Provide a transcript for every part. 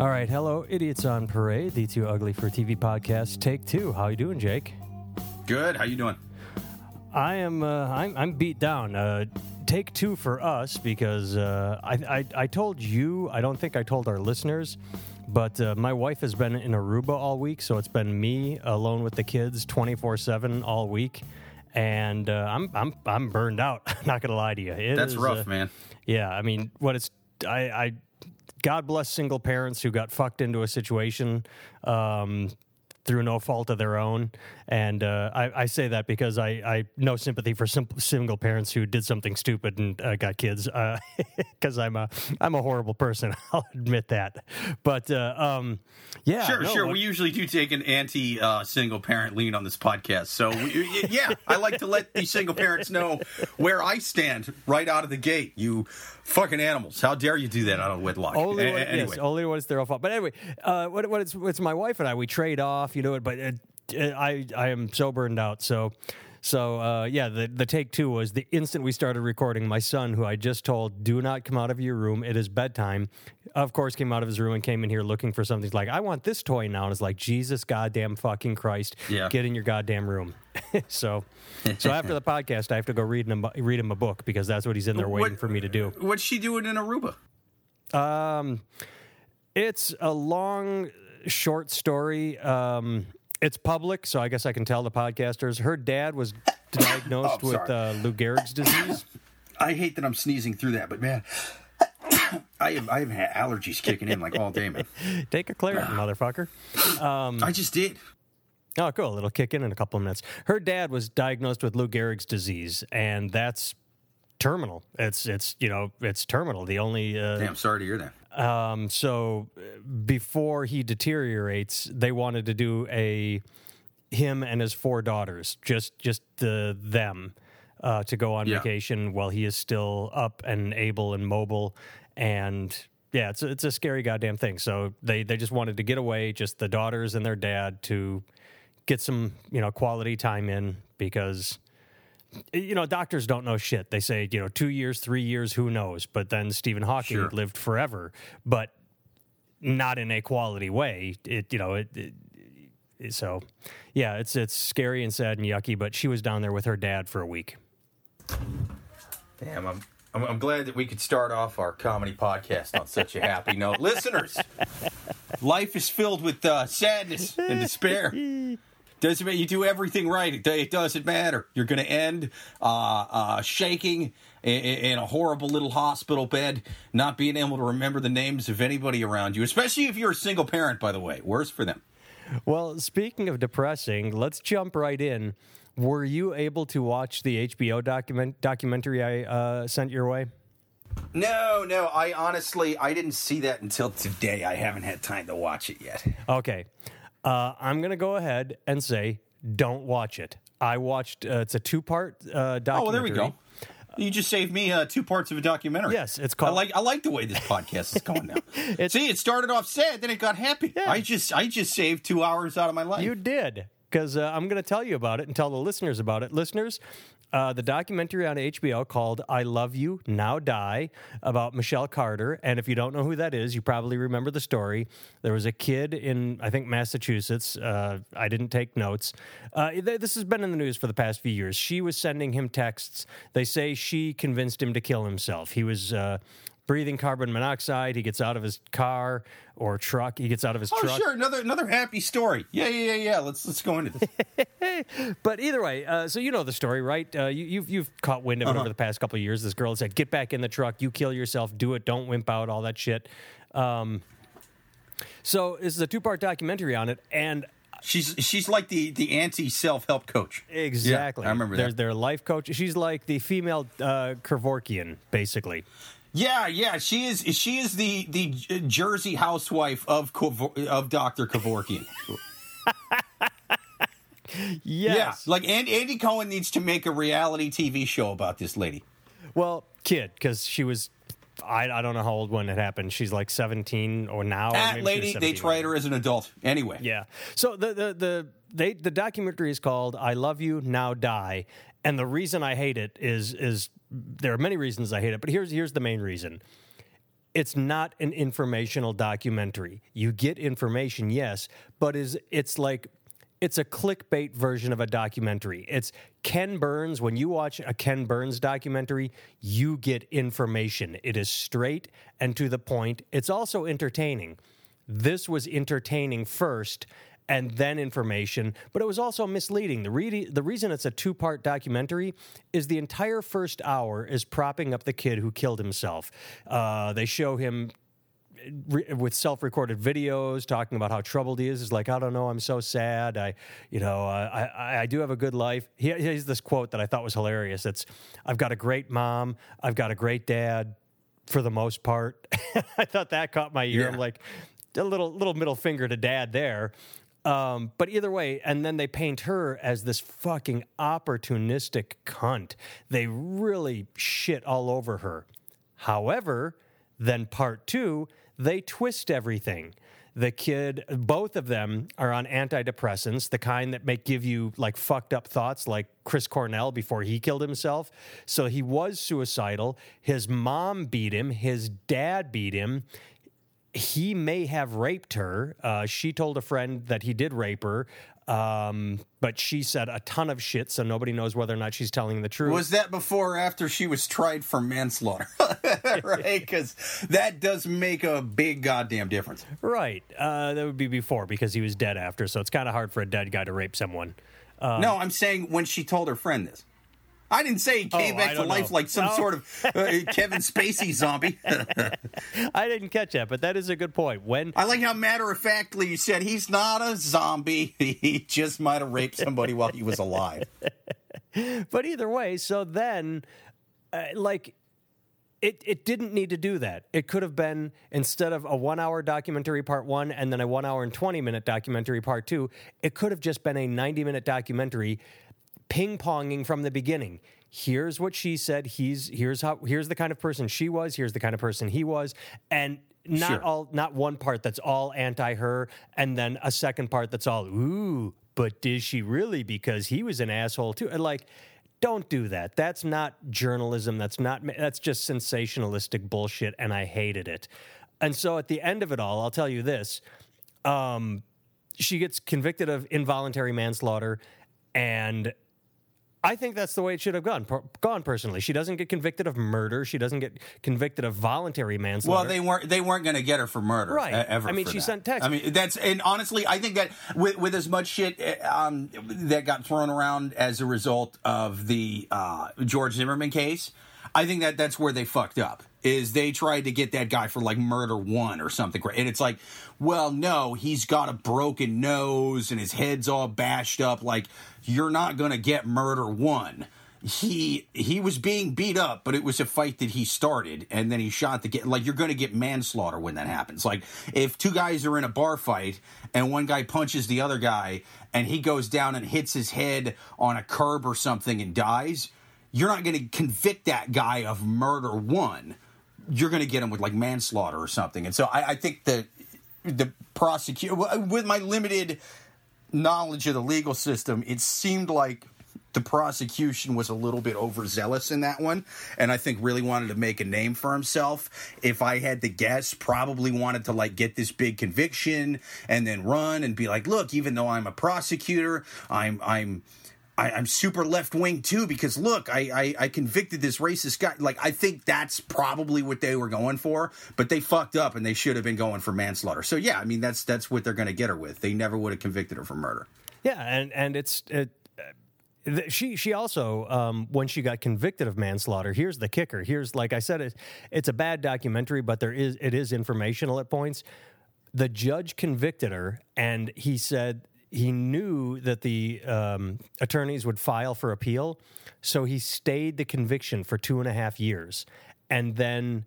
All right, hello, idiots on parade, the Too Ugly for TV podcast. Take two. How you doing, Jake? Good. How you doing? I am. Uh, I'm, I'm beat down. Uh, take two for us because uh, I, I I told you. I don't think I told our listeners, but uh, my wife has been in Aruba all week, so it's been me alone with the kids, twenty four seven all week, and uh, I'm I'm I'm burned out. Not gonna lie to you. It That's is, rough, uh, man. Yeah, I mean, what it's I, I God bless single parents who got fucked into a situation um, through no fault of their own, and uh, I, I say that because I, I no sympathy for sim- single parents who did something stupid and uh, got kids, because I'm a I'm a horrible person. I'll admit that, but uh, um, yeah, Sure, no, sure. what- We usually do take an anti uh, single parent lean on this podcast. So, we, yeah, I like to let these single parents know where I stand right out of the gate. You fucking animals. How dare you do that out of wedlock? Only A- when, anyway. yes, only when it's their own fault. But anyway, uh, what, what it's, it's my wife and I. We trade off, you know. It, but uh, I I am so burned out. So so uh, yeah, the the take two was the instant we started recording. My son, who I just told, do not come out of your room. It is bedtime. Of course, came out of his room and came in here looking for something. He's like, I want this toy now. And it's like, Jesus goddamn fucking Christ, Yeah. get in your goddamn room. so so after the podcast, I have to go read him read him a book because that's what he's in there waiting What- for me to do. What's she doing in Aruba? Um, it's a long, short story. Um, it's public, so I guess I can tell the podcasters. Her dad was diagnosed Oh, with uh, Lou Gehrig's disease. I hate that I'm sneezing through that, but man, I have I have allergies kicking in like all day, man. Take a Claritin, motherfucker. I just did. Oh, cool. It'll kick in in a couple of minutes. Her dad was diagnosed with Lou Gehrig's disease, and that's terminal. It's it's you know it's terminal. The only uh, Damn, sorry to hear that. Um, so uh, before he deteriorates, they wanted to do a him and his four daughters, just just the them, uh, to go on Yeah. vacation while he is still up and able and mobile. And yeah, it's a, it's a scary goddamn thing. So they they just wanted to get away, just the daughters and their dad, to get some you know quality time in because you know, doctors don't know shit. They say, you know, two years, three years, who knows? But then Stephen Hawking Sure. lived forever, but not in a quality way. It, you know, it, it- so yeah, it's it's scary and sad and yucky. But she was down there with her dad for a week. Damn, I'm, I'm I'm glad that we could start off our comedy podcast on such a happy note. Listeners, life is filled with uh, sadness and despair. Doesn't matter. You do everything right. It, it doesn't matter. You're going to end uh, uh, shaking in, in a horrible little hospital bed, not being able to remember the names of anybody around you, especially if you're a single parent. By the way, worse for them. Well, speaking of depressing, let's jump right in. Were you able to watch the HBO document documentary I uh, sent your way? No, no. I honestly, I didn't see that until today. I haven't had time to watch it yet. Okay. Uh, I'm going to go ahead and say don't watch it. I watched, uh, it's a two part uh, documentary. Oh, well, there we go. You just saved me uh, two parts of a documentary. Yes, it's called- I like I like the way this podcast is going now. See, it started off sad, then it got happy. Yeah. I just I just saved two hours out of my life. You did, because uh, I'm going to tell you about it and tell the listeners about it. Listeners, uh, the documentary on HBO called I Love You, Now Die about Michelle Carter. And if you don't know who that is, you probably remember the story. There was a kid in, I think, Massachusetts. Uh, I didn't take notes. Uh, th- this has been in the news for the past few years. She was sending him texts. They say she convinced him to kill himself. He was. Breathing carbon monoxide. He gets out of his car or truck. He gets out of his truck. oh, truck. sure, another another happy story. Yeah, yeah, yeah, yeah. Let's let's go into this. But either way, uh, so you know the story, right? Uh, you, you've you've caught wind of it over the past couple of years. This girl said, "Get back in the truck. You kill yourself. Do it. Don't wimp out. All that shit." Um, so this is a two part documentary on it, and she's she's like the the anti self help coach. exactly, Yeah, I remember that. There's that. their life coach. She's like the female uh, Kevorkian, basically. Yeah, yeah. She is she is the the Jersey housewife of of Doctor Kevorkian. Yes. Yeah, like and, Andy Cohen needs to make a reality TV show about this lady. well, kid, because she was. I, I don't know how old when it happened. She's like 17 or now. or That maybe lady, they 17. tried her as an adult. Anyway, Yeah. So the the the they the documentary is called "I Love You Now Die," and the reason I hate it is is there are many reasons I hate it, but here's here's the main reason. it's not an informational documentary. You get information, yes, but is it's like it's a clickbait version of a documentary. It's Ken Burns. When you watch a Ken Burns documentary, you get information. It is straight and to the point. It's also entertaining. This was entertaining first and then information, but it was also misleading. The, re- the reason it's a two part documentary is the entire first hour is propping up the kid who killed himself. Uh, they show him with self-recorded videos talking about how troubled he is. Is like i don't know i'm so sad. I you know uh, I, I, I do have a good life. He, he has this quote that i thought was hilarious. It's i've got a great mom. I've got a great dad for the most part. I thought that caught my ear. Yeah. i'm like a little little middle finger to dad there um, but either way, and then they paint her as this fucking opportunistic cunt. They really shit all over her. However, then part two, they twist everything. The kid, both of them are on antidepressants, the kind that make give you like fucked up thoughts, like Chris Cornell before he killed himself. So he was suicidal. His mom beat him. His dad beat him he may have raped her. Uh, she told a friend that he did rape her, um, but she said a ton of shit, so nobody knows whether or not she's telling the truth. Was that before or after she was tried for manslaughter? right? Because that does make a big goddamn difference. right. Uh, that would be before because he was dead after, so it's kind of hard for a dead guy to rape someone. no, I'm saying when she told her friend this. I didn't say he came Oh, back to life know. like some No. sort of uh, Kevin Spacey zombie. I didn't catch that, but that is a good point. When I like how matter of factly you said he's not a zombie. He just might have raped somebody while he was alive. but either way, so then, uh, like, it, it didn't need to do that. It could have been instead of a one hour documentary part one and then a one hour and 20 minute documentary part two, it could have just been a 90 minute documentary ping ponging from the beginning. Here's what she said. He's here's how here's the kind of person she was. Here's the kind of person he was, and not Sure. all not one part that's all anti her, and then a second part that's all ooh. But did she really? Because he was an asshole too. And like, don't do that. That's not journalism. That's not. That's just sensationalistic bullshit, and I hated it. And so at the end of it all, I'll tell you this: um, she gets convicted of involuntary manslaughter, and I think that's the way it should have gone. Per- gone personally. She doesn't get convicted of murder. She doesn't get convicted of voluntary manslaughter. Well, they weren't they weren't going to get her for murder, Right. e- Ever. I mean, she that. sent text. I mean, that's and honestly, I think that with with as much shit uh, um, that got thrown around as a result of the uh, George Zimmerman case, I think that that's where they fucked up. Is they tried to get that guy for like murder one or something, and it's like, well, no, he's got a broken nose and his head's all bashed up. Like, you're not going to get murder one he he was being beat up, but it was a fight that he started, and then he shot the get. Like you're going to get manslaughter when that happens. Like if two guys are in a bar fight and one guy punches the other guy, and he goes down and hits his head on a curb or something and dies, you're not going to convict that guy of murder one. You're going to get him with like manslaughter or something. And so I, I think that the prosecutor, uh, with my limited knowledge of the legal system, it seemed like the prosecution was a little bit overzealous in that one, and I think really wanted to make a name for himself. If I had to guess, probably wanted to like get this big conviction and then run and be like, "Look, even though I'm a prosecutor, I'm I'm." I, I'm super left wing too because look, I, I I convicted this racist guy. Like I think that's probably what they were going for, but they fucked up and they should have been going for manslaughter. So yeah, I mean that's that's what they're going to get her with. They never would have convicted her for murder. Yeah, and and it's it, she she also um, when she got convicted of manslaughter. Here's the kicker. Here's like I said, it, it's a bad documentary, but there is it is informational at points. The judge convicted her, and he said he knew that the um, attorneys would file for appeal, so he stayed the conviction for two and a half years, and then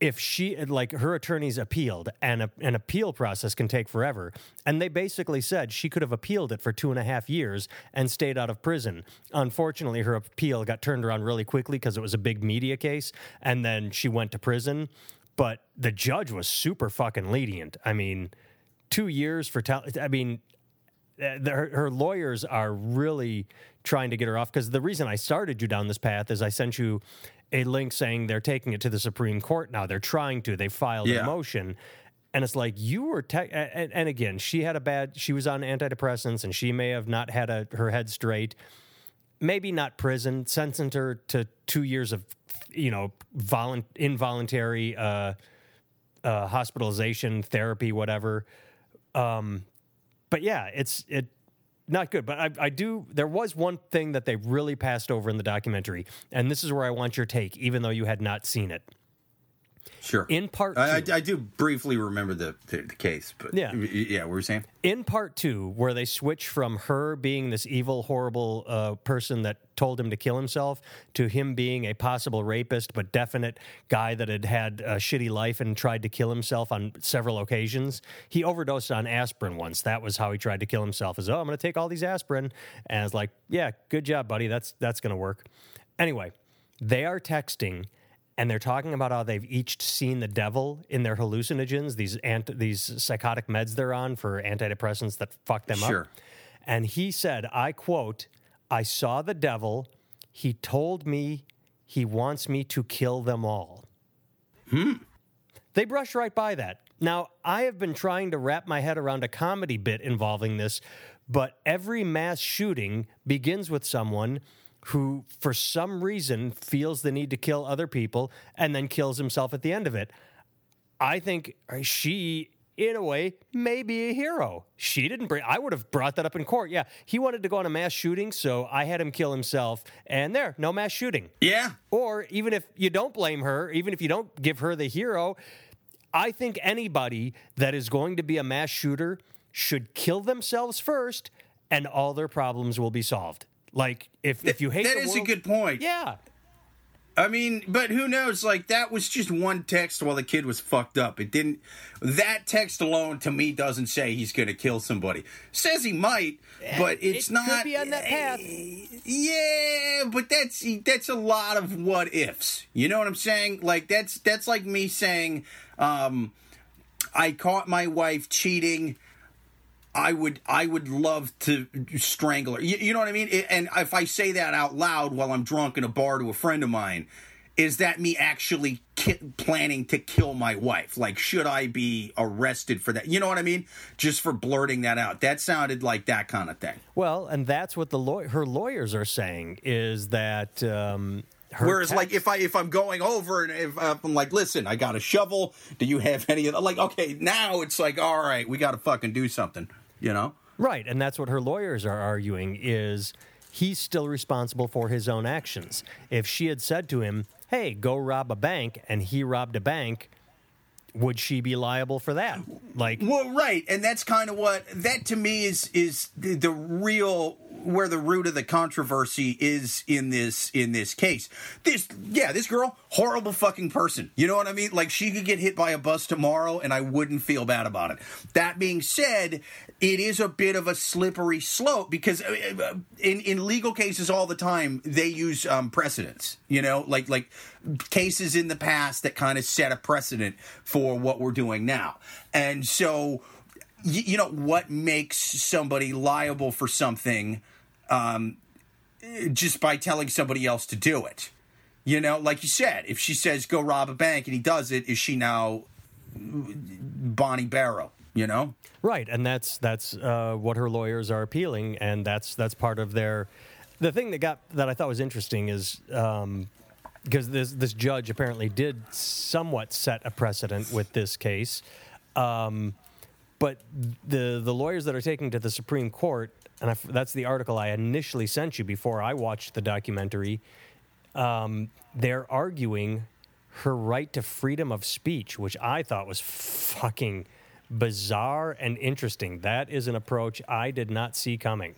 if she like her attorneys appealed and a, an appeal process can take forever. And they basically said she could have appealed it for two and a half years and stayed out of prison. Unfortunately her appeal got turned around really quickly because it was a big media case and then she went to prison. But the judge was super fucking lenient. I mean two years for tell i mean uh, the, her, her lawyers are really trying to get her off because the reason I started you down this path is I sent you a link saying they're taking it to the Supreme Court now. They're trying to. They filed Yeah. a motion. And it's like you were, te- and, and again, she had a bad. She was on antidepressants, and she may have not had a, her head straight. Maybe not prison. Sentenced her to two years of, you know, volun- involuntary uh, uh, hospitalization, therapy, whatever. Um, but yeah, it's it not good. But I, I do. There was one thing that they really passed over in the documentary, and this is where I want your take, even though you had not seen it. Sure. In part I, I. I do briefly remember the, the, the case, but Yeah. yeah, what were you saying? in part two, where they switch from her being this evil, horrible uh, person that told him to kill himself to him being a possible rapist, but definite guy that had had a shitty life and tried to kill himself on several occasions. He overdosed on aspirin once. That was how he tried to kill himself. Is oh, I'm going to take all these aspirin, and it's like, yeah, good job, buddy. That's that's going to work. Anyway, they are texting and they're talking about how they've each seen the devil in their hallucinogens, these ant- these psychotic meds they're on for antidepressants that fuck them Sure. up. And he said, I quote, I saw the devil. He told me he wants me to kill them all. Hmm. They brush right by that. Now, I have been trying to wrap my head around a comedy bit involving this, but every mass shooting begins with someone who, for some reason, feels the need to kill other people and then kills himself at the end of it. I think uh, she, in a way, may be a hero. She didn't bring, I would have brought that up in court. Yeah, he wanted to go on a mass shooting, so I had him kill himself, and there, no mass shooting. Yeah. Or even if you don't blame her, even if you don't give her the hero, I think anybody that is going to be a mass shooter should kill themselves first and all their problems will be solved. Like if, if you hate That is a good point. Yeah. I mean, but who knows? Like that was just one text while the kid was fucked up. It didn't. That text alone to me doesn't say he's going to kill somebody. Says he might, but it's it not. could be on that path. Yeah, but that's that's a lot of what ifs. You know what I'm saying? Like that's that's like me saying, um, I caught my wife cheating. I would I would love to strangle her. You, you know what I mean? And if I say that out loud while I'm drunk in a bar to a friend of mine, is that me actually ki- planning to kill my wife? Like, should I be arrested for that? You know what I mean? Just for blurting that out. That sounded like that kind of thing. Well, and that's what the law- her lawyers are saying is that um, her Whereas, like, if I if I'm going over and if uh, I'm like, listen, I got a shovel. Do you have any of? Like, okay, now it's like, all right, we got to fucking do something. You know? Right, and that's what her lawyers are arguing is he's still responsible for his own actions. If she had said to him, "Hey, go rob a bank," and he robbed a bank, would she be liable for that? Like Well, right, and that's kind of what that to me is is the, the real where the root of the controversy is in this in this case. This yeah, this girl horrible fucking person. You know what I mean? Like she could get hit by a bus tomorrow and I wouldn't feel bad about it. That being said, it is a bit of a slippery slope because uh, in in legal cases all the time they use um, precedents. You know, like like cases in the past that kind of set a precedent for what we're doing now, and so you, you know what makes somebody liable for something um, just by telling somebody else to do it. You know, like you said, if she says go rob a bank and he does it, is she now Bonnie Barrow? You know, Right, and that's that's uh, what her lawyers are appealing, and that's that's part of their. The thing that got that I thought was interesting is because this this judge apparently did somewhat set a precedent with this case, um, but the the lawyers that are taking to the Supreme Court, and I, that's the article I initially sent you before I watched the documentary. Um, they're arguing her right to freedom of speech, which I thought was fucking bizarre and interesting. That is an approach I did not see coming.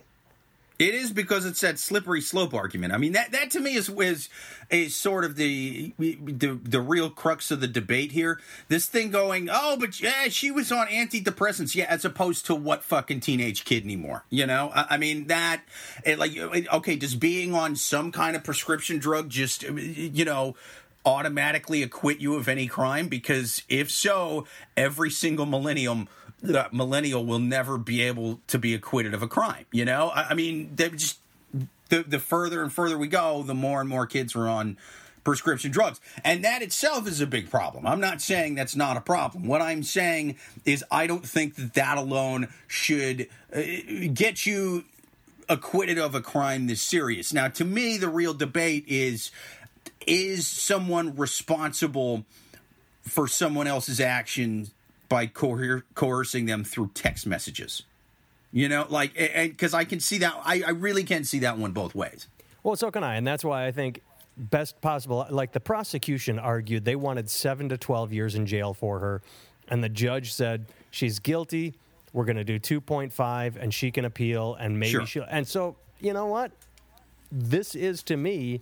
It is because it's that slippery slope argument. I mean, that that to me is is is sort of the the the real crux of the debate here. This thing going, oh, but yeah, she was on antidepressants, yeah, as opposed to what fucking teenage kid anymore? You know, I, I mean that, it, like, okay, does being on some kind of prescription drug just, you know? automatically acquit you of any crime because if so every single millennium that millennial will never be able to be acquitted of a crime. You know, I, I mean, they just the the further and further we go, the more and more kids are on prescription drugs. And that itself is a big problem. I'm not saying that's not a problem. What I'm saying is I don't think that that alone should uh, get you acquitted of a crime this serious. Now, to me, the real debate is is someone responsible for someone else's actions by coer- coercing them through text messages? You know, like, and because I can see that, I, I really can see that one both ways. Well, so can I, and that's why I think best possible. Like the prosecution argued, they wanted seven to twelve years in jail for her, and the judge said she's guilty. We're going to do two point five, and she can appeal, and maybe Sure. she'll. And so, you know what? This is to me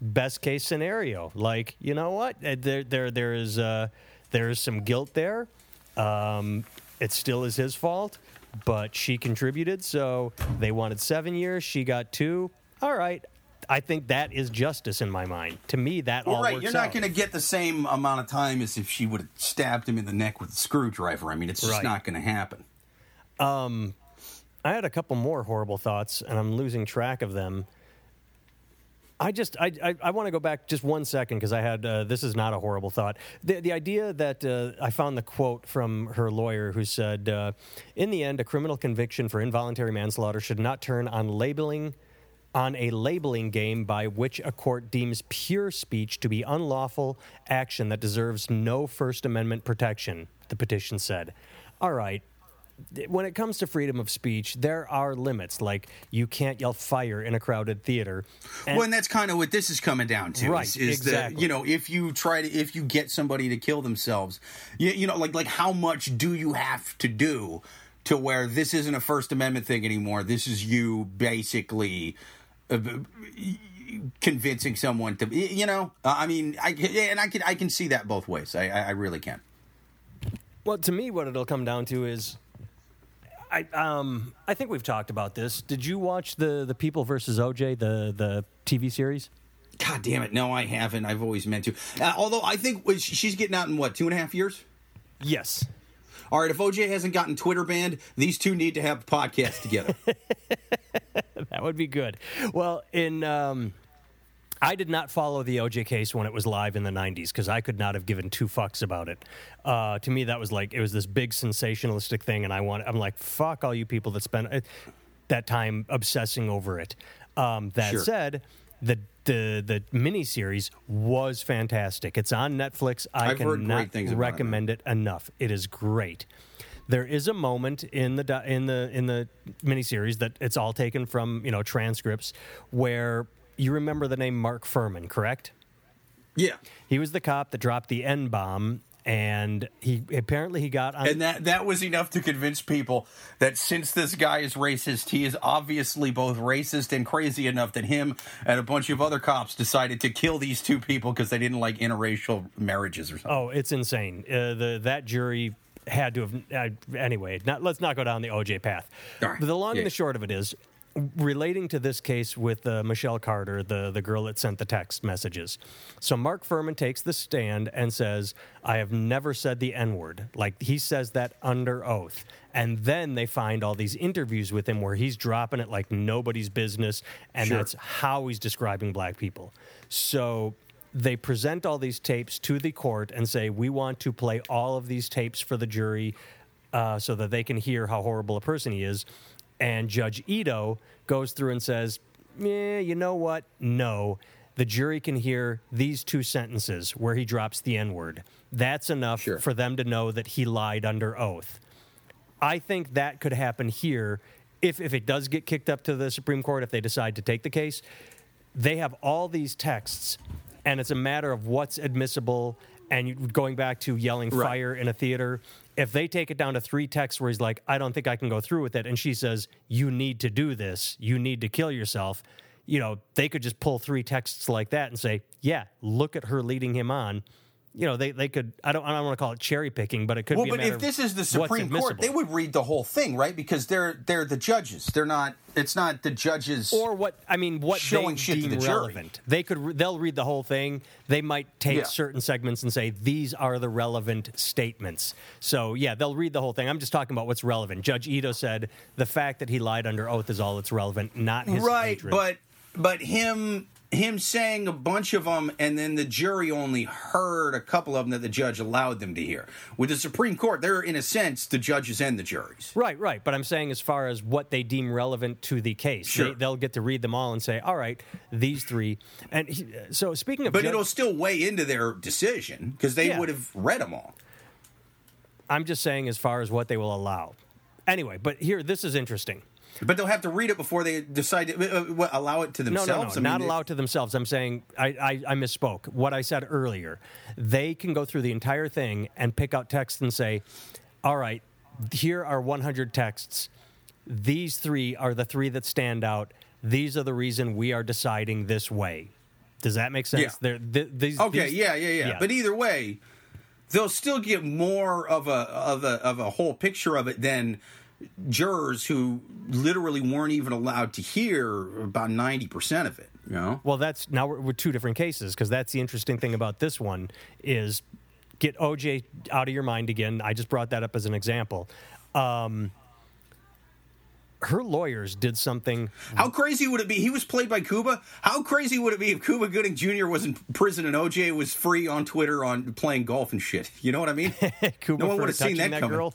best case scenario. Like, you know what? Uh, There, there, there is, uh, there is some guilt there. Um, it still is his fault, but she contributed. So they wanted seven years. She got two. All right. I think that is justice in my mind. To me, that all Well, right, works you're not going to get the same amount of time as if she would have stabbed him in the neck with a screwdriver. I mean, it's just Right. not going to happen. Um, I had a couple more horrible thoughts, and I'm losing track of them. I just I I, I want to go back just one second because I had uh, this is not a horrible thought. The the idea that uh, I found the quote from her lawyer who said, uh, "In the end, a criminal conviction for involuntary manslaughter should not turn on labeling." On a labeling game by which a court deems pure speech to be unlawful action that deserves no First Amendment protection, the petition said. All right, when it comes to freedom of speech, there are limits. Like you can't yell fire in a crowded theater. And- well, and that's kind of what this is coming down to. Right, Is, is exactly. that you know if you try to if you get somebody to kill themselves, you, you know like like how much do you have to do to where this isn't a First Amendment thing anymore? This is you basically. Uh, convincing someone to you know uh, i mean i and i can i can see that both ways i i, I really can well, to me, what it'll come down to is, I um I think we've talked about this. Did you watch the the People versus OJ the the TV series? god damn it no i haven't i've always meant to uh, although i think she's getting out in what two and a half years Yes. All right, if OJ hasn't gotten Twitter banned, these two need to have a podcast together. That would be good. Well, in um, I did not follow the OJ case when it was live in the '90s because I could not have given two fucks about it. Uh, to me, that was like it was this big sensationalistic thing, and I want. I'm like, fuck all you people that spend uh, that time obsessing over it. Um, that Sure. said, the the the miniseries was fantastic. It's on Netflix. I I've cannot about it, recommend it enough. It is great. There is a moment in the in the in the miniseries that it's all taken from you know transcripts where you remember the name Mark Fuhrman, correct? yeah. He was the cop that dropped the N bomb, and he apparently he got on. And that that was enough to convince people that since this guy is racist, he is obviously both racist and crazy enough that him and a bunch of other cops decided to kill these two people because they didn't like interracial marriages or something. oh, it's insane. Uh, the that jury had to have uh, anyway. Not let's not go down the OJ path. Right. The long Yeah. and the short of it is. Relating to this case with uh, Michelle Carter, the, the girl that sent the text messages. So, Mark Fuhrman takes the stand and says, I have never said the N word. Like, he says that under oath. And then they find all these interviews with him where he's dropping it like nobody's business. And Sure. that's how he's describing black people. So, they present all these tapes to the court and say, We want to play all of these tapes for the jury uh, so that they can hear how horrible a person he is. And Judge Ito goes through and says, Yeah, you know what? No. The jury can hear these two sentences where he drops the N word. That's enough Sure. for them to know that he lied under oath. I think that could happen here if, if it does get kicked up to the Supreme Court, if they decide to take the case. They have all these texts, and it's a matter of what's admissible. And you, going back to yelling Right. fire in a theater, if they take it down to three texts where he's like, I don't think I can go through with it, and she says, You need to do this, you need to kill yourself, you know, they could just pull three texts like that and say, Yeah, look at her leading him on. You know, they, they could. I don't. I don't want to call it cherry picking, but it could Well, be. But if this is the Supreme Court, they would read the whole thing, right? Because they're they're the judges. They're not. It's not the judges. or what I mean, what Showing shit to the jury. They could. They'll read the whole thing. They might take Yeah. certain segments and say these are the relevant statements. So yeah, they'll read the whole thing. I'm just talking about what's relevant. Judge Ito said the fact that he lied under oath is all that's relevant, not his right, hatred. but but him him saying a bunch of them, and then the jury only heard a couple of them that the judge allowed them to hear. With the Supreme Court, they're in a sense the judges and the juries. Right, right. But I'm saying as far as what they deem relevant to the case, Sure. they, they'll get to read them all and say, all right, these three. And he, so speaking of, But judge- it'll still weigh into their decision because they Yeah. would have read them all. I'm just saying as far as what they will allow. Anyway, but here, this is interesting. But they'll have to read it before they decide to uh, what, allow it to themselves. no, no, I mean, not they- allowed to themselves. I'm saying I, I, I misspoke. What I said earlier, they can go through the entire thing and pick out texts and say, all right, here are 100 texts. These three are the three that stand out. These are the reason we are deciding this way. Does that make sense? Yeah. Th- these, Okay, these- yeah, yeah, yeah, But either way, they'll still get more of a of a of a whole picture of it than jurors who literally weren't even allowed to hear about ninety percent of it. You know, Well, that's now we're, we're two different cases because that's the interesting thing about this one is get OJ out of your mind again. I just brought that up as an example. Um, her lawyers did something. how crazy would it be? He was played by Cuba. How crazy would it be if Cuba Gooding Jr. was in prison and OJ was free on Twitter on playing golf and shit? You know what I mean? Cuba No one would've seen that that coming. girl,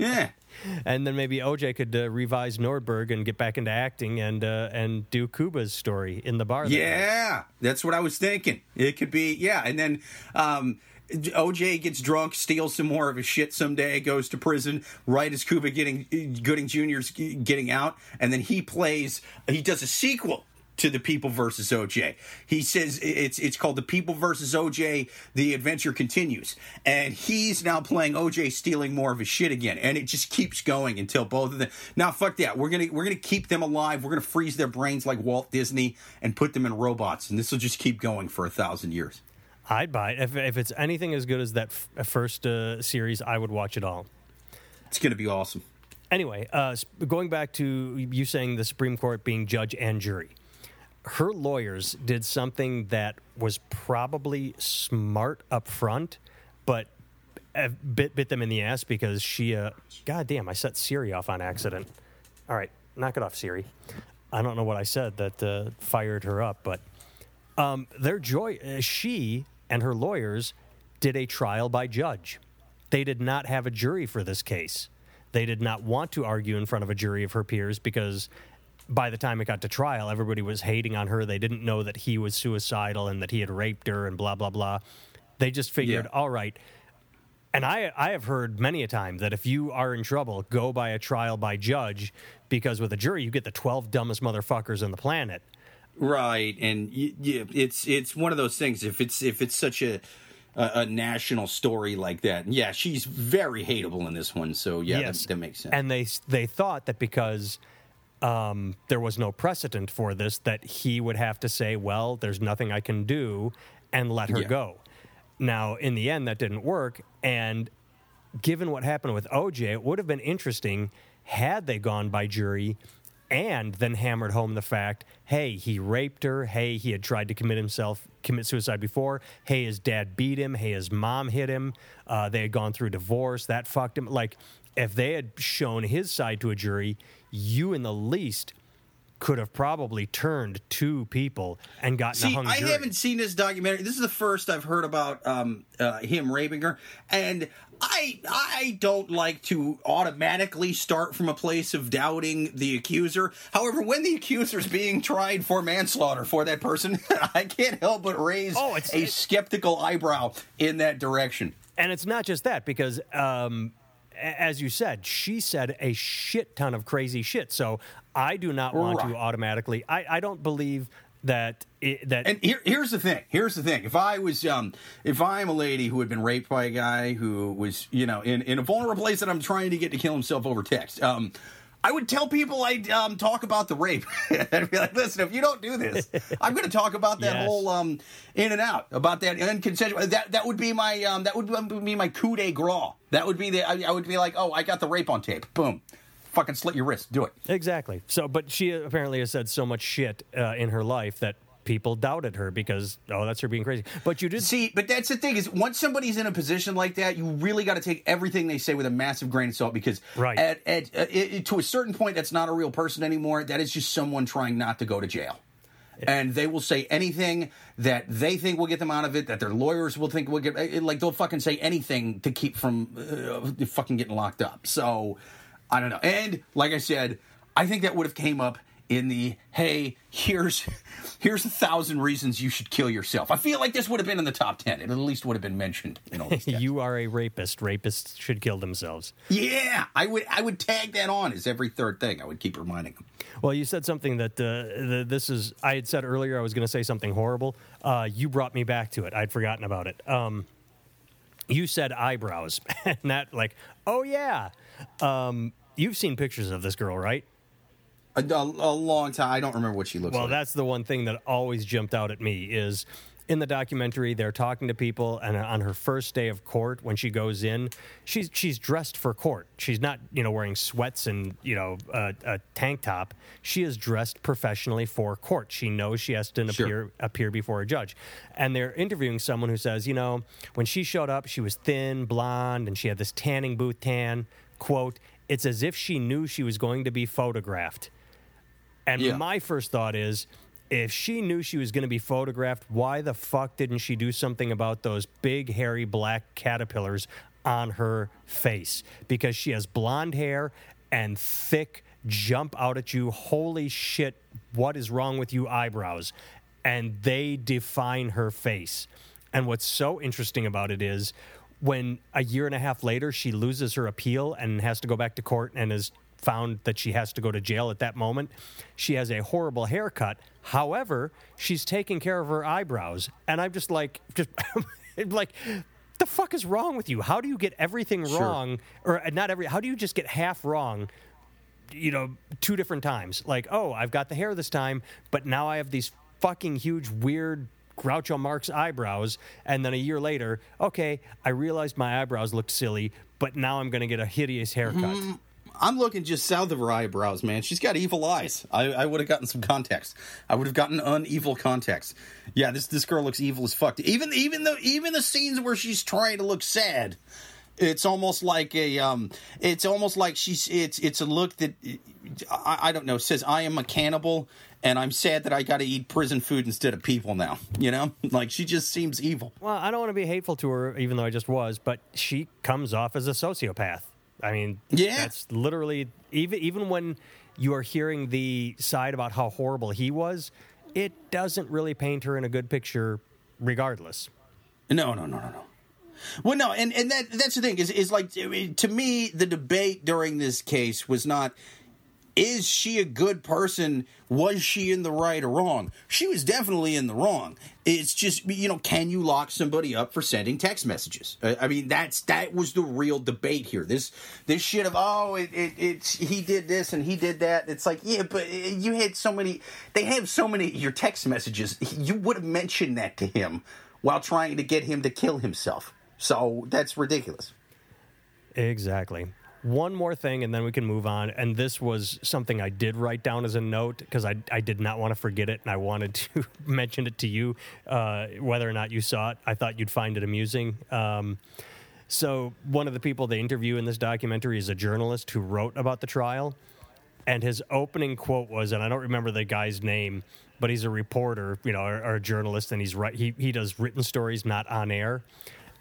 yeah. and then maybe OJ could uh, revise Nordberg and get back into acting and uh, and do Cuba's story in the bar. Yeah, that's what I was thinking. It could be, yeah. And then um, OJ gets drunk, steals some more of his shit someday, goes to prison, right as Cuba getting Gooding Jr.'s getting out. And then he plays, he does a sequel to the People versus OJ. He says it's it's called the People versus OJ. The adventure continues, and he's now playing OJ stealing more of his shit again, and it just keeps going until both of them. Now, fuck that. We're gonna we're gonna keep them alive. We're gonna freeze their brains like Walt Disney and put them in robots, and this will just keep going for a thousand years. I'd buy it if, if it's anything as good as that f- first uh, series. I would watch it all. It's gonna be awesome. Anyway, uh, going back to you saying the Supreme Court being judge and jury, her lawyers did something that was probably smart up front, but uh, bit bit them in the ass because she. Uh, God damn! I set Siri off on accident. All right, knock it off, Siri. I don't know what I said that uh, fired her up, but um, their joy. Uh, she and her lawyers did a trial by judge. They did not have a jury for this case. They did not want to argue in front of a jury of her peers because by the time it got to trial, everybody was hating on her. They didn't know that he was suicidal and that he had raped her and blah, blah, blah. They just figured, Yeah. all right. And I, I have heard many a time that if you are in trouble, go by a trial by judge because with a jury, you get the 12 dumbest motherfuckers on the planet. Right, and it's it's one of those things. If it's if it's such a, a a national story like that, yeah, she's very hateable in this one. So yeah, that, that makes sense. And they they thought that because um, there was no precedent for this, that he would have to say, "Well, there's nothing I can do," and let her Yeah. go. Now, in the end, that didn't work. And given what happened with OJ, it would have been interesting had they gone by jury and then hammered home the fact hey he raped her hey he had tried to commit himself commit suicide before hey his dad beat him hey his mom hit him uh, they had gone through divorce that fucked him like if they had shown his side to a jury you in the least could have probably turned two people and gotten a See, hung I jury. haven't seen this documentary. This is the first I've heard about um, uh, him raping her, and I I don't like to automatically start from a place of doubting the accuser. However, when the accuser is being tried for manslaughter for that person, I can't help but raise Oh, a skeptical eyebrow in that direction. And it's not just that, because um, a- as you said, she said a shit ton of crazy shit. So I do not want to automatically. I, I don't believe that it, that And here, here's the thing. Here's the thing. If I was, um, if I'm a lady who had been raped by a guy who was, you know, in, in a vulnerable place that I'm trying to get to kill himself over text, um, I would tell people I'd um, talk about the rape. I'd be like, listen, if you don't do this, I'm going to talk about that Yes. whole um, in and out about that unconsensual. That that would be my um, that would be my coup de grace. That would be the I, I would be like, oh, I got the rape on tape. Boom, fucking slit your wrist. Do it. Exactly. So, but she apparently has said so much shit uh, in her life that people doubted her because oh, that's her being crazy. But you did See, but that's the thing is once somebody's in a position like that, you really got to take everything they say with a massive grain of salt because Right. at, at uh, it, to a certain point, that's not a real person anymore. That is just someone trying not to go to jail. And they will say anything that they think will get them out of it, that their lawyers will think will get, like they'll fucking say anything to keep from uh, fucking getting locked up. So, I don't know. And like I said, I think that would have came up in the hey, here's here's a thousand reasons you should kill yourself. I feel like this would have been in the top ten. It at least would have been mentioned in all these. you are a rapist. Rapists should kill themselves. yeah, I would I would tag that on as every third thing. I would keep reminding them. Well, you said something that uh, the, this is. I had said earlier I was going to say something horrible. Uh, you brought me back to it. I'd forgotten about it. Um, you said eyebrows, and that like, oh yeah. Um, you've seen pictures of this girl, right? A, a, a long time. I don't remember what she looks Well, like. Well, that's the one thing that always jumped out at me is in the documentary they're talking to people and on her first day of court when she goes in she's she's dressed for court she's not you know wearing sweats and you know a, a tank top she is dressed professionally for court she knows she has to Sure. appear appear before a judge and they're interviewing someone who says you know when she showed up she was thin blonde and she had this tanning booth tan quote it's as if she knew she was going to be photographed and Yeah. my first thought is if she knew she was going to be photographed, why the fuck didn't she do something about those big, hairy black caterpillars on her face? Because she has blonde hair and thick, jump out at you, holy shit, what is wrong with you eyebrows? And they define her face. And what's so interesting about it is when a year and a half later she loses her appeal and has to go back to court and is found that she has to go to jail at that moment, she has a horrible haircut. However, she's taking care of her eyebrows. And I'm just like, just like, the fuck is wrong with you? How do you get everything Sure. wrong? Or uh, not every, how do you just get half wrong? you know, two different times. Like, oh, I've got the hair this time, but now I have these fucking huge, weird Groucho Marx eyebrows. And then a year later, okay, I realized my eyebrows looked silly, but now I'm going to get a hideous haircut. I'm looking just south of her eyebrows, man. She's got evil eyes. I, I would have gotten some context. I would have gotten unevil context. Yeah, this this girl looks evil as fuck. Even even the even the scenes where she's trying to look sad, it's almost like a um, it's almost like she's it's it's a look that I, I don't know says I am a cannibal and I'm sad that I got to eat prison food instead of people now. You know, like she just seems evil. Well, I don't want to be hateful to her, even though I just was, but she comes off as a sociopath. I mean, Yeah. that's literally even even when you are hearing the side about how horrible he was, it doesn't really paint her in a good picture, regardless. No, no, no, no, no. Well, no, and and that that's the thing is is like to me the debate during this case was not is she a good person? Was she in the right or wrong? She was definitely in the wrong. It's just you know, can you lock somebody up for sending text messages? I mean, that's that was the real debate here. This this shit of oh, it, it it's he did this and he did that. It's like yeah, but eh, you had so many. They have so many your text messages. You would have mentioned that to him while trying to get him to kill himself. So that's ridiculous. Exactly. One more thing, and then we can move on. And this was something I did write down as a note because I, I did not want to forget it, and I wanted to mention it to you, uh, whether or not you saw it. I thought you'd find it amusing. Um, so, one of the people they interview in this documentary is a journalist who wrote about the trial. And his opening quote was, and I don't remember the guy's name, but he's a reporter, you know, or, or a journalist, and he's right. He he does written stories, not on air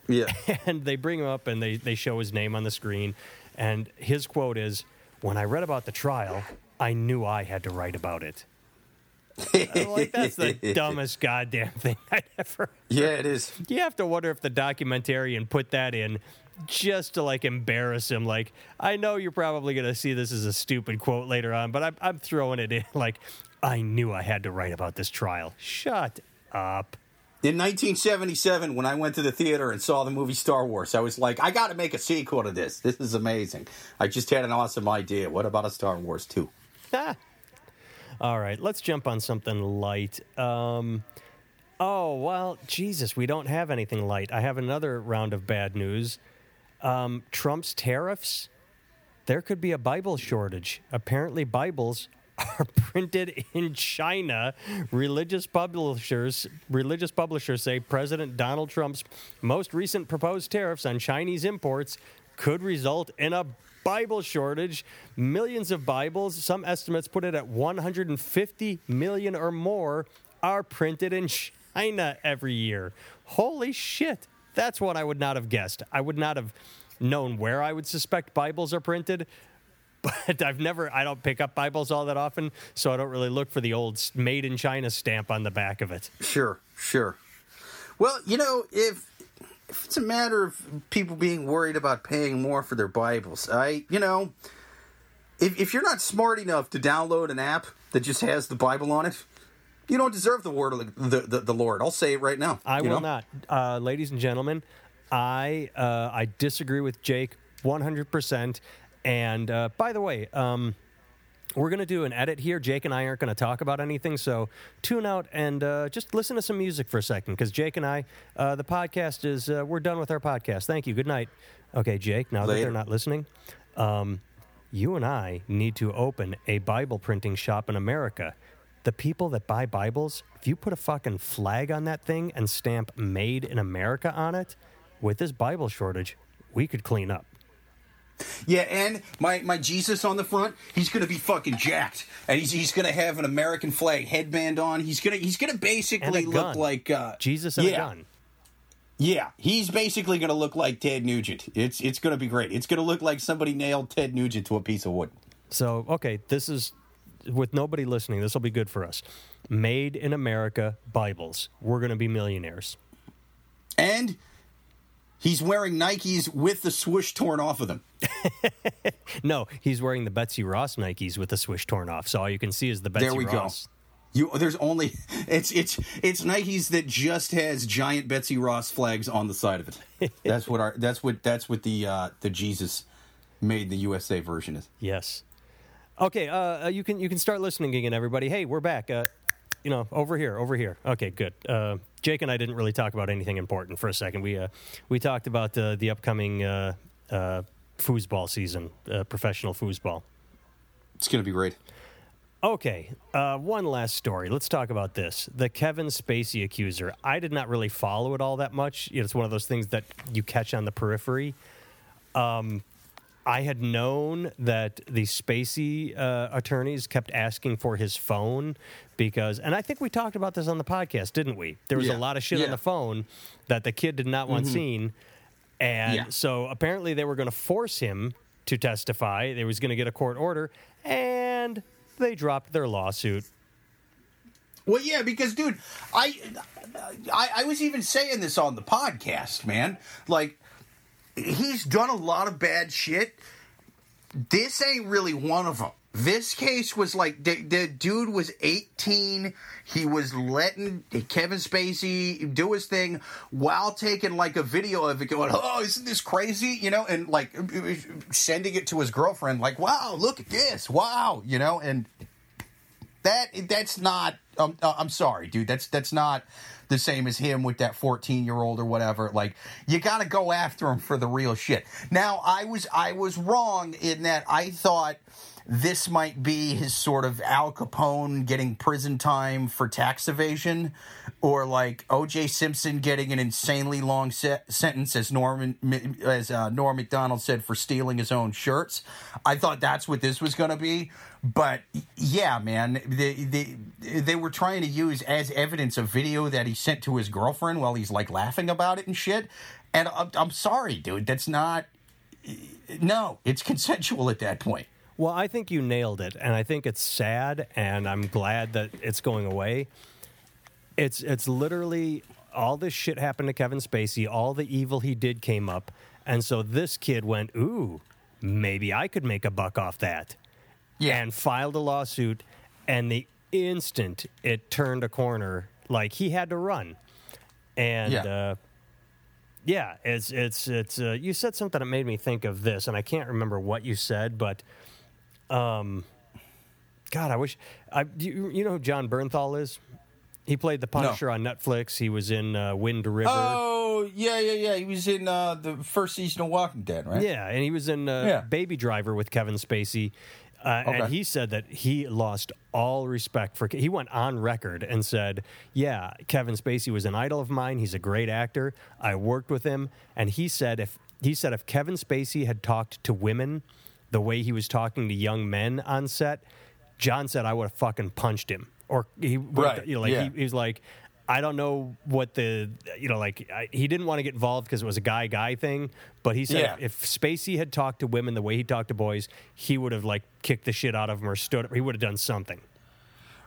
Yeah. and they bring him up and they, they show his name on the screen. And his quote is When I read about the trial, I knew I had to write about it. Like, that's the dumbest goddamn thing I'd ever. yeah, it is. You have to wonder if the documentarian put that in just to like embarrass him. Like, I know you're probably going to see this as a stupid quote later on, but I'm, I'm throwing it in. Like, I knew I had to write about this trial. Shut up. In 1977, when I went to the theater and saw the movie Star Wars, I was like, I got to make a sequel to this. This is amazing. I just had an awesome idea. What about a Star Wars 2? Ah. All right, let's jump on something light. Um, oh, well, Jesus, we don't have anything light. I have another round of bad news. Um, Trump's tariffs, there could be a Bible shortage. Apparently, Bibles are printed in China. Religious publishers religious publishers say President Donald Trump's most recent proposed tariffs on Chinese imports could result in a Bible shortage. Millions of Bibles, some estimates put it at 150 million or more, are printed in China every year. Holy shit. That's what I would not have guessed. I would not have known where I would suspect Bibles are printed, but I've never, I don't pick up Bibles all that often, so I don't really look for the old made in China stamp on the back of it. Sure, sure. Well, you know, if if it's a matter of people being worried about paying more for their Bibles, I, you know, if, if you're not smart enough to download an app that just has the Bible on it, you don't deserve the word of the, the, the Lord. I'll say it right now. I will know? not. Uh, ladies and gentlemen, I, uh, I disagree with Jake 100%. And uh, by the way, um, we're going to do an edit here. Jake and I aren't going to talk about anything, so tune out and uh, just listen to some music for a second. Because Jake and I, uh, the podcast is uh, we're done with our podcast. Thank you. Good night. Okay, Jake. Now that they're not listening, um, you and I need to open a Bible printing shop in America. The people that buy Bibles, if you put a fucking flag on that thing and stamp "Made in America" on it, with this Bible shortage, we could clean up. Yeah, and my, my Jesus on the front, he's gonna be fucking jacked, and he's he's gonna have an American flag headband on. He's gonna he's gonna basically look like uh, Jesus and yeah, a gun. Yeah, he's basically gonna look like Ted Nugent. It's it's gonna be great. It's gonna look like somebody nailed Ted Nugent to a piece of wood. So, okay, this is with nobody listening, this will be good for us. Made in America Bibles. We're going to be millionaires. And he's wearing Nikes with the swoosh torn off of them. No, he's wearing the Betsy Ross Nikes with the swoosh torn off. So all you can see is the Betsy Ross. there we Ross. go. You there's only it's it's it's Nikes that just has giant Betsy Ross flags on the side of it. that's what our that's what that's what the uh the Jesus made the USA version is. Yes. Okay, uh, uh, you can you can start listening again, everybody. Hey, we're back. Uh, you know, over here, over here. Okay, good. Uh, Jake and I didn't really talk about anything important for a second. We uh, we talked about uh, the upcoming uh, uh, foosball season, uh, professional foosball. It's gonna be great. Okay, uh, one last story. Let's talk about this. The Kevin Spacey accuser. I did not really follow it all that much. It's one of those things that you catch on the periphery. Um, I had known that the Spacey uh, attorneys kept asking for his phone because, and I think we talked about this on the podcast, didn't we? There was Yeah. a lot of shit Yeah. on the phone that the kid did not want seen. And Yeah. so apparently they were going to force him to testify. They was going to get a court order, and they dropped their lawsuit. Well, yeah, because dude, I, I I was even saying this on the podcast, man. Like he's done a lot of bad shit. This ain't really one of them. This case was like the, the dude was 18. He was letting Kevin Spacey do his thing while taking like a video of it, going, "Oh, isn't this crazy?" You know, and like sending it to his girlfriend, like, "Wow, look at this! Wow!" You know, and that that's not um, uh, I'm sorry, dude. That's that's not the same as him with that 14 year old or whatever. Like you got to go after him for the real shit. Now I was I was wrong in that I thought this might be his sort of Al Capone getting prison time for tax evasion, or like O.J. Simpson getting an insanely long se- sentence, as Norman as uh, Norm Macdonald said, for stealing his own shirts. I thought that's what this was going to be, but yeah, man, they, they they were trying to use as evidence a video that he sent to his girlfriend while he's like laughing about it and shit. And I'm, I'm sorry, dude, that's not. No, it's consensual at that point. Well, I think you nailed it, and I think it's sad, and I'm glad that it's going away. It's it's literally all this shit happened to Kevin Spacey. All the evil he did came up, and so this kid went, "Ooh, maybe I could make a buck off that," Yeah. and filed a lawsuit. And the instant it turned a corner, like he had to run. and Yeah. uh, yeah, it's it's it's. Uh, you said something that made me think of this, and I can't remember what you said, but um, God, I wish I. You, you know who Jon Bernthal is? He played the Punisher on Netflix. He was in uh, Wind River. Oh yeah, yeah, yeah. He was in uh, the first season of Walking Dead, right? Yeah, and he was in uh, Yeah. Baby Driver with Kevin Spacey. Uh, And he said that he lost all respect for. He went on record and said, "Yeah, Kevin Spacey was an idol of mine. He's a great actor. I worked with him." And he said, "If he said if Kevin Spacey had talked to women the way he was talking to young men on set, Jon said I would have fucking punched him." Or he, Right, you know, like yeah. he, he was like, I don't know what the, you know, like I, he didn't want to get involved because it was a guy guy thing. But he said Yeah. if Spacey had talked to women the way he talked to boys, he would have like kicked the shit out of him or stood up. He would have done something.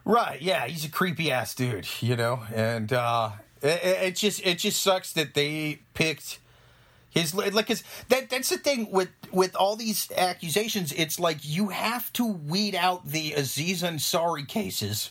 Right, yeah, he's a creepy ass dude, you know, and uh, it, it it just it just sucks that they picked his like his that that's the thing with with all these accusations. It's like you have to weed out the Aziz Ansari cases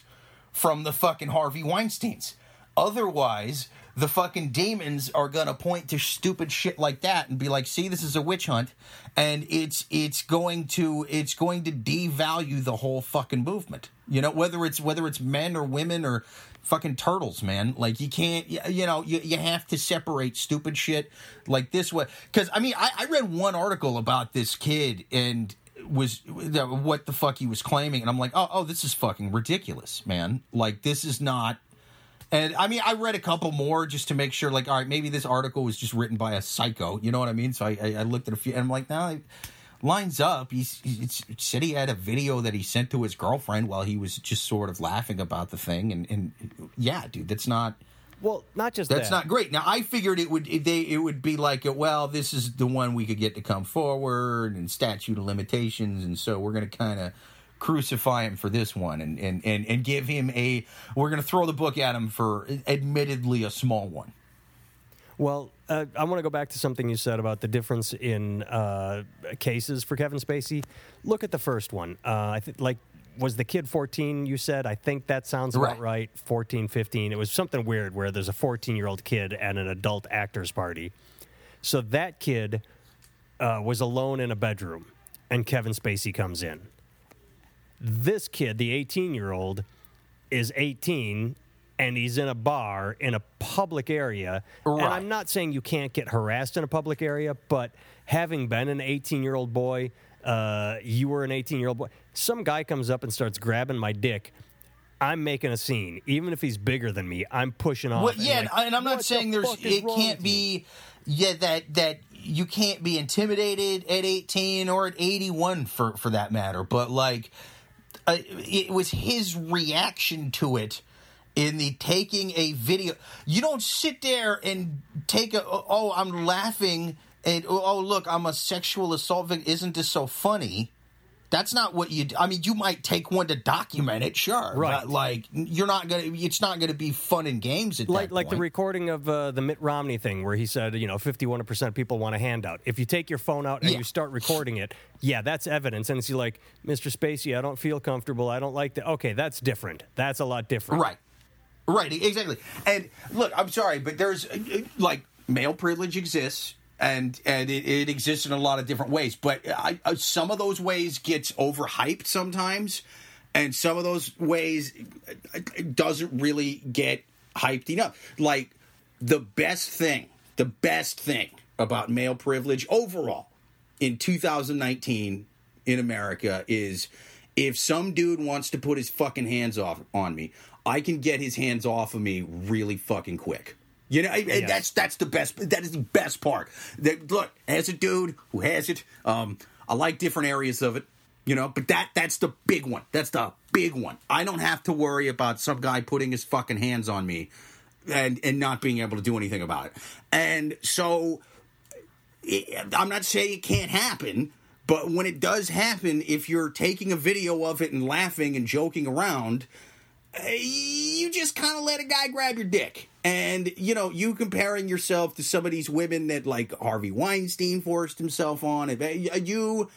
from the fucking Harvey Weinstein's. Otherwise, the fucking demons are gonna point to stupid shit like that and be like, "See, this is a witch hunt," and it's it's going to it's going to devalue the whole fucking movement. You know, whether it's whether it's men or women or fucking turtles, man. Like you can't, you, know, you you have to separate stupid shit like this way. Because I mean, I, I read one article about this kid and was what the fuck he was claiming, and I'm like, oh, oh, this is fucking ridiculous, man. Like this is not. And I mean, I read a couple more just to make sure, like, all right, maybe this article was just written by a psycho. You know what I mean? So I, I, I looked at a few, and I'm like, now it lines up. He's, he's it said he had a video that he sent to his girlfriend while he was just sort of laughing about the thing, and, and yeah, dude, that's not Well, not just that's that. not great. Now I figured it would they it would be like, well, this is the one we could get to come forward and statute of limitations, and so we're going to kind of crucify him for this one and, and and and give him a we're going to throw the book at him for admittedly a small one. Well, uh, I want to go back to something you said about the difference in uh, cases for Kevin Spacey. Look at the first one. Uh, I think like was the kid 14 you said i think that sounds about Right. right 14 15 it was something weird where there's a 14 year old kid at an adult actors party so that kid uh, was alone in a bedroom and kevin spacey comes in this kid the 18 year old is 18 and he's in a bar in a public area. And i'm not saying you can't get harassed in a public area but having been an 18 year old boy uh, you were an 18 year old boy some guy comes up and starts grabbing my dick. I'm making a scene. Even if he's bigger than me i'm pushing off Well, and yeah, like, and, and I'm "What not the saying there's it can't with you?" be yeah that that you can't be intimidated at 18 or at 81 for for that matter, but like uh, it was his reaction to it in the taking a video. You don't sit there and take a oh I'm laughing and oh look I'm a sexual assault victim. Isn't this so funny? That's not what you. do. I mean, you might take one to document it, sure, Right. But like, you're not gonna. It's not gonna be fun and games at like like the recording of uh, the Mitt Romney thing where he said, you know, 51% of people want a handout. If you take your phone out and Yeah. you start recording it, yeah, that's evidence. And it's like, Mr. Spacey, I don't feel comfortable. I don't like that. Okay, that's different. That's a lot different. Right. Right, exactly. And look, I'm sorry, but there's uh, uh, like male privilege exists and and it, it exists in a lot of different ways, but I, some of those ways gets overhyped sometimes and some of those ways uh, uh, doesn't really get hyped enough. Like the best thing, the best thing about male privilege overall in 2019 in America is if some dude wants to put his fucking hands off on me, I can get his hands off of me really fucking quick. You know, Yes. that's that's the best. That is the best part. That look, as a dude who has it, um, I like different areas of it. You know, but that that's the big one. That's the big one. I don't have to worry about some guy putting his fucking hands on me and and not being able to do anything about it. And so it, I'm not saying it can't happen, but when it does happen, if you're taking a video of it and laughing and joking around, you just kind of let a guy grab your dick. And, you know, you comparing yourself to some of these women that, like, Harvey Weinstein forced himself on, eh, you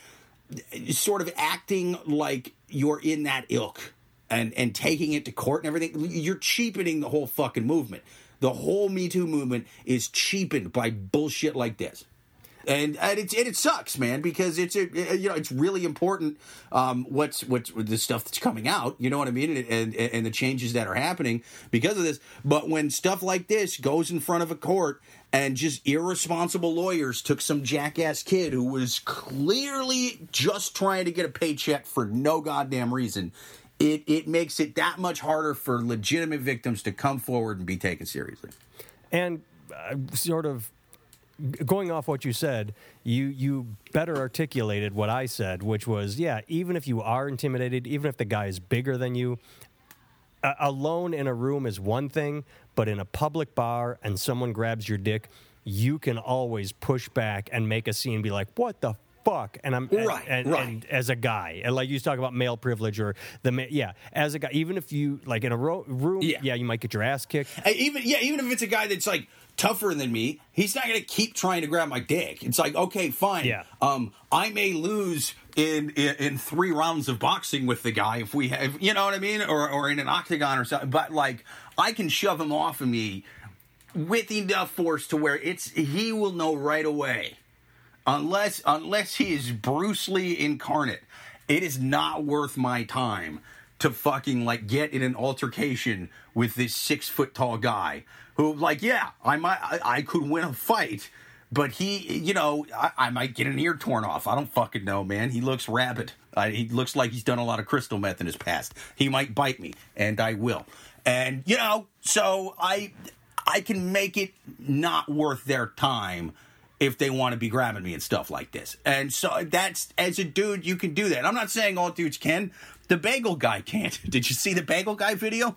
sort of acting like you're in that ilk. and and taking it to court and everything, you're cheapening the whole fucking movement. The whole Me Too movement is cheapened by bullshit like this and and it, and it sucks, man, because it's a, you know it's really important um, what's what's the stuff that's coming out. You know what I mean, and, and and the changes that are happening because of this. But when stuff like this goes in front of a court and just irresponsible lawyers took some jackass kid who was clearly just trying to get a paycheck for no goddamn reason. It, it makes it that much harder for legitimate victims to come forward and be taken seriously. And uh, sort of going off what you said, you you better articulated what I said, which was, yeah, even if you are intimidated, even if the guy is bigger than you, alone in a room is one thing, but in a public bar and someone grabs your dick, you can always push back and make a scene, be like, "What the fuck?" And I'm right, and, and, right. and as a guy, and like you talk about male privilege or the ma- yeah, as a guy, even if you like in a ro- room, Yeah. yeah, you might get your ass kicked. And even yeah, even if it's a guy that's like tougher than me, he's not going to keep trying to grab my dick. It's like okay, fine. Yeah. Um, I may lose in, in in three rounds of boxing with the guy if we have, you know what I mean, or or in an octagon or something. But like, I can shove him off of me with enough force to where it's he will know right away unless unless he is Bruce Lee incarnate, it is not worth my time to fucking like get in an altercation with this six foot tall guy who like yeah I might I, I could win a fight. But he, you know, I, I might get an ear torn off. I don't fucking know, man. He looks rabid. I, he looks like he's done a lot of crystal meth in his past. He might bite me, and I will. And you know, so I, I can make it not worth their time if they want to be grabbing me and stuff like this. And so that's as a dude, you can do that. I'm not saying all dudes can. The bagel guy can't. Did you see the bagel guy video?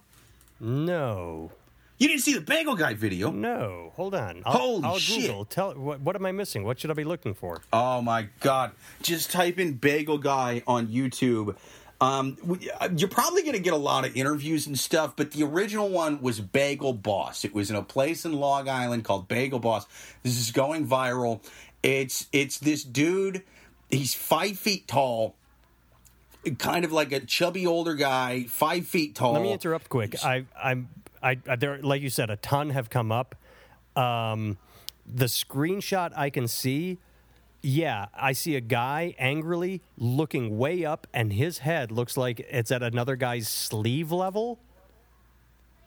No, You didn't see the bagel guy video. no, hold on. I'll, Holy I'll shit. Google. Tell what, what am I missing? What should I be looking for? Oh my god! Just type in bagel guy on YouTube. Um, uh, you're probably going to get a lot of interviews and stuff, but the original one was Bagel Boss. It was in a place in Long Island called Bagel Boss. This is going viral. It's it's this dude. He's five feet tall, kind of like a chubby older guy, five feet tall. Let me interrupt quick. I, I'm, I, I- there, like you said, a ton have come up. Um, the screenshot I can see, yeah, I see a guy angrily looking way up, and his head looks like it's at another guy's sleeve level.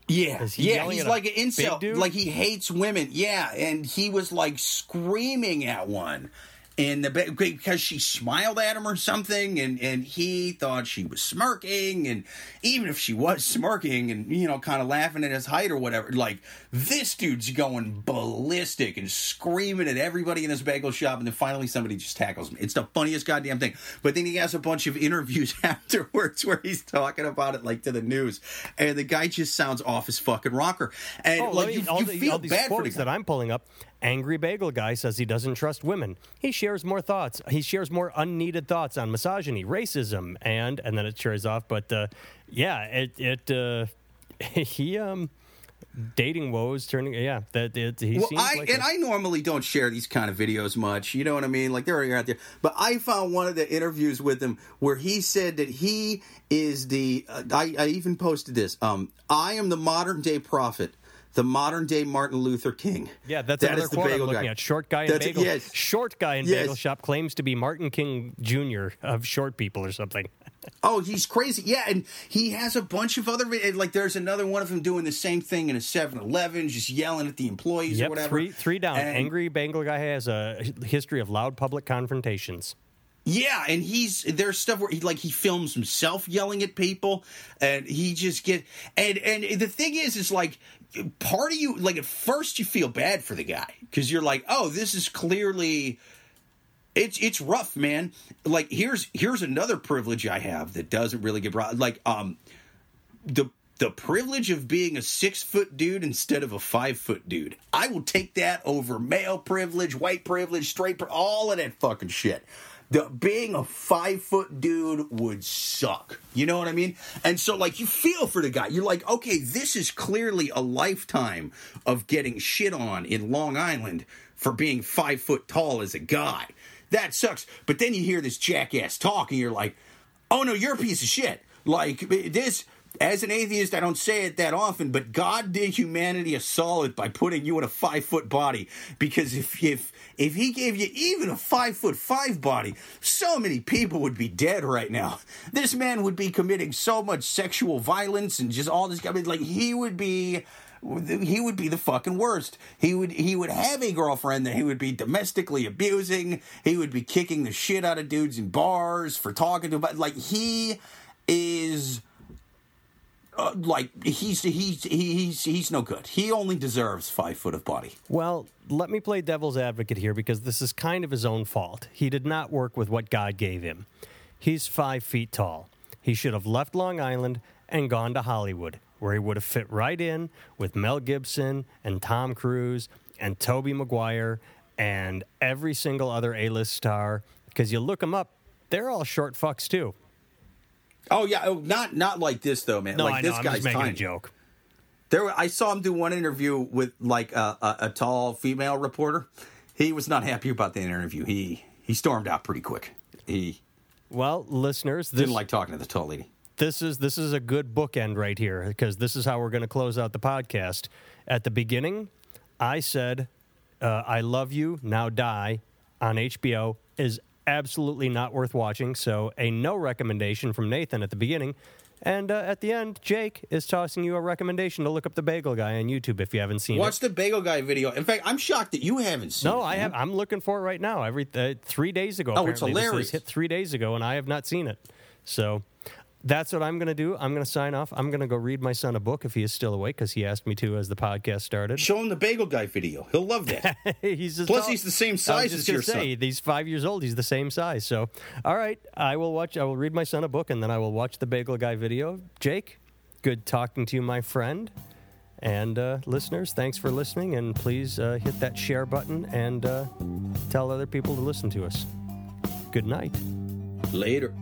Yeah, he yeah, he's like an incel. Like he hates women. Yeah, and he was like screaming at one. And the because she smiled at him or something, and and he thought she was smirking, and even if she was smirking and you know kind of laughing at his height or whatever, like this dude's going ballistic and screaming at everybody in this bagel shop, and then finally somebody just tackles him. It's the funniest goddamn thing. But then he has a bunch of interviews afterwards where he's talking about it like to the news, and the guy just sounds off his fucking rocker, and Oh, like me- you, you the- feel bad for the guy. that I'm pulling up. Angry bagel guy says he doesn't trust women. He shares more thoughts. He shares more unneeded thoughts on misogyny, racism, and and then it shares off. But uh, yeah, it it uh, he um dating woes turning yeah that it, he Well, seems I like and a- I normally don't share these kind of videos much. You know what I mean? Like they're already out there. But I found one of the interviews with him where he said that he is the. Uh, I, I even posted this. Um, I am the modern day prophet, the modern day Martin Luther King. Yeah, that's That another quote I'm looking guy. at. Short guy in That's- bagel. yes. Short guy in Yes. bagel shop claims to be Martin King Jr. of short people or something. Oh, he's crazy. Yeah, and he has a bunch of other like there's another one of him doing the same thing in a 7-Eleven, just yelling at the employees or whatever. three three down. And- Angry bagel guy has a history of loud public confrontations. Yeah, and he's there's stuff where he like he films himself yelling at people, and he just get and and the thing is, is like part of you like at first you feel bad for the guy because you're like, oh, this is clearly it's it's rough, man. Like here's here's another privilege I have that doesn't really get brought like um the the privilege of being a six foot dude instead of a five foot dude. I will take that over male privilege, white privilege, straight, all of that fucking shit. The being a five foot dude would suck. You know what I mean? And so, like, you feel for the guy. You're like, okay, this is clearly a lifetime of getting shit on in Long Island for being five foot tall as a guy. That sucks. But then you hear this jackass talk, and you're like, oh no, you're a piece of shit. Like this, as an atheist, I don't say it that often, but God did humanity a solid by putting you in a five foot body. Because if if if He gave you even a five foot five body, so many people would be dead right now. This man would be committing so much sexual violence and just all this. I mean, like he would be he would be the fucking worst. He would he would have a girlfriend that he would be domestically abusing. He would be kicking the shit out of dudes in bars for talking to them. Like he is uh, like he's he's he's he's no good. He only deserves five foot of body. Well, let me play devil's advocate here because this is kind of his own fault. He did not work with what God gave him. He's five feet tall. He should have left Long Island and gone to Hollywood where he would have fit right in with Mel Gibson and Tom Cruise and Tobey Maguire and every single other A-list star. Because you look them up, they're all short fucks too. Oh yeah, oh, not not like this though, man. No, like I know. this I'm guy's just making tiny. a joke. There, I saw him do one interview with like a, a, a tall female reporter. He was not happy about the interview. He he stormed out pretty quick. He Well, listeners, this, didn't like talking to the tall lady. this is this is a good bookend right here because this is how we're going to close out the podcast. At the beginning, I said, uh, "I love you now die" on HBO is absolutely not worth watching. So a no recommendation from Nathan at the beginning, and uh, at the end, Jake is tossing you a recommendation to look up the Bagel Guy on YouTube if you haven't seen Watch it. Watch the Bagel Guy video. In fact, I'm shocked that you haven't seen. No, it, No, I have. I'm looking for it right now. Every uh, three days ago. Oh, it's apparently. This- this hilarious. hit three days ago, and I have not seen it. So that's what I'm going to do. I'm going to sign off. I'm going to go read my son a book if he is still awake because he asked me to as the podcast started. Show him the Bagel Guy video. He'll love that. he's just Plus, he's the same size as your say, son. He's five years old. He's the same size. So, all right, I will watch. I will read my son a book, and then I will watch the Bagel Guy video. Jake, good talking to you, my friend. And uh, listeners, thanks for listening, and please uh, hit that share button and uh, tell other people to listen to us. Good night. Later.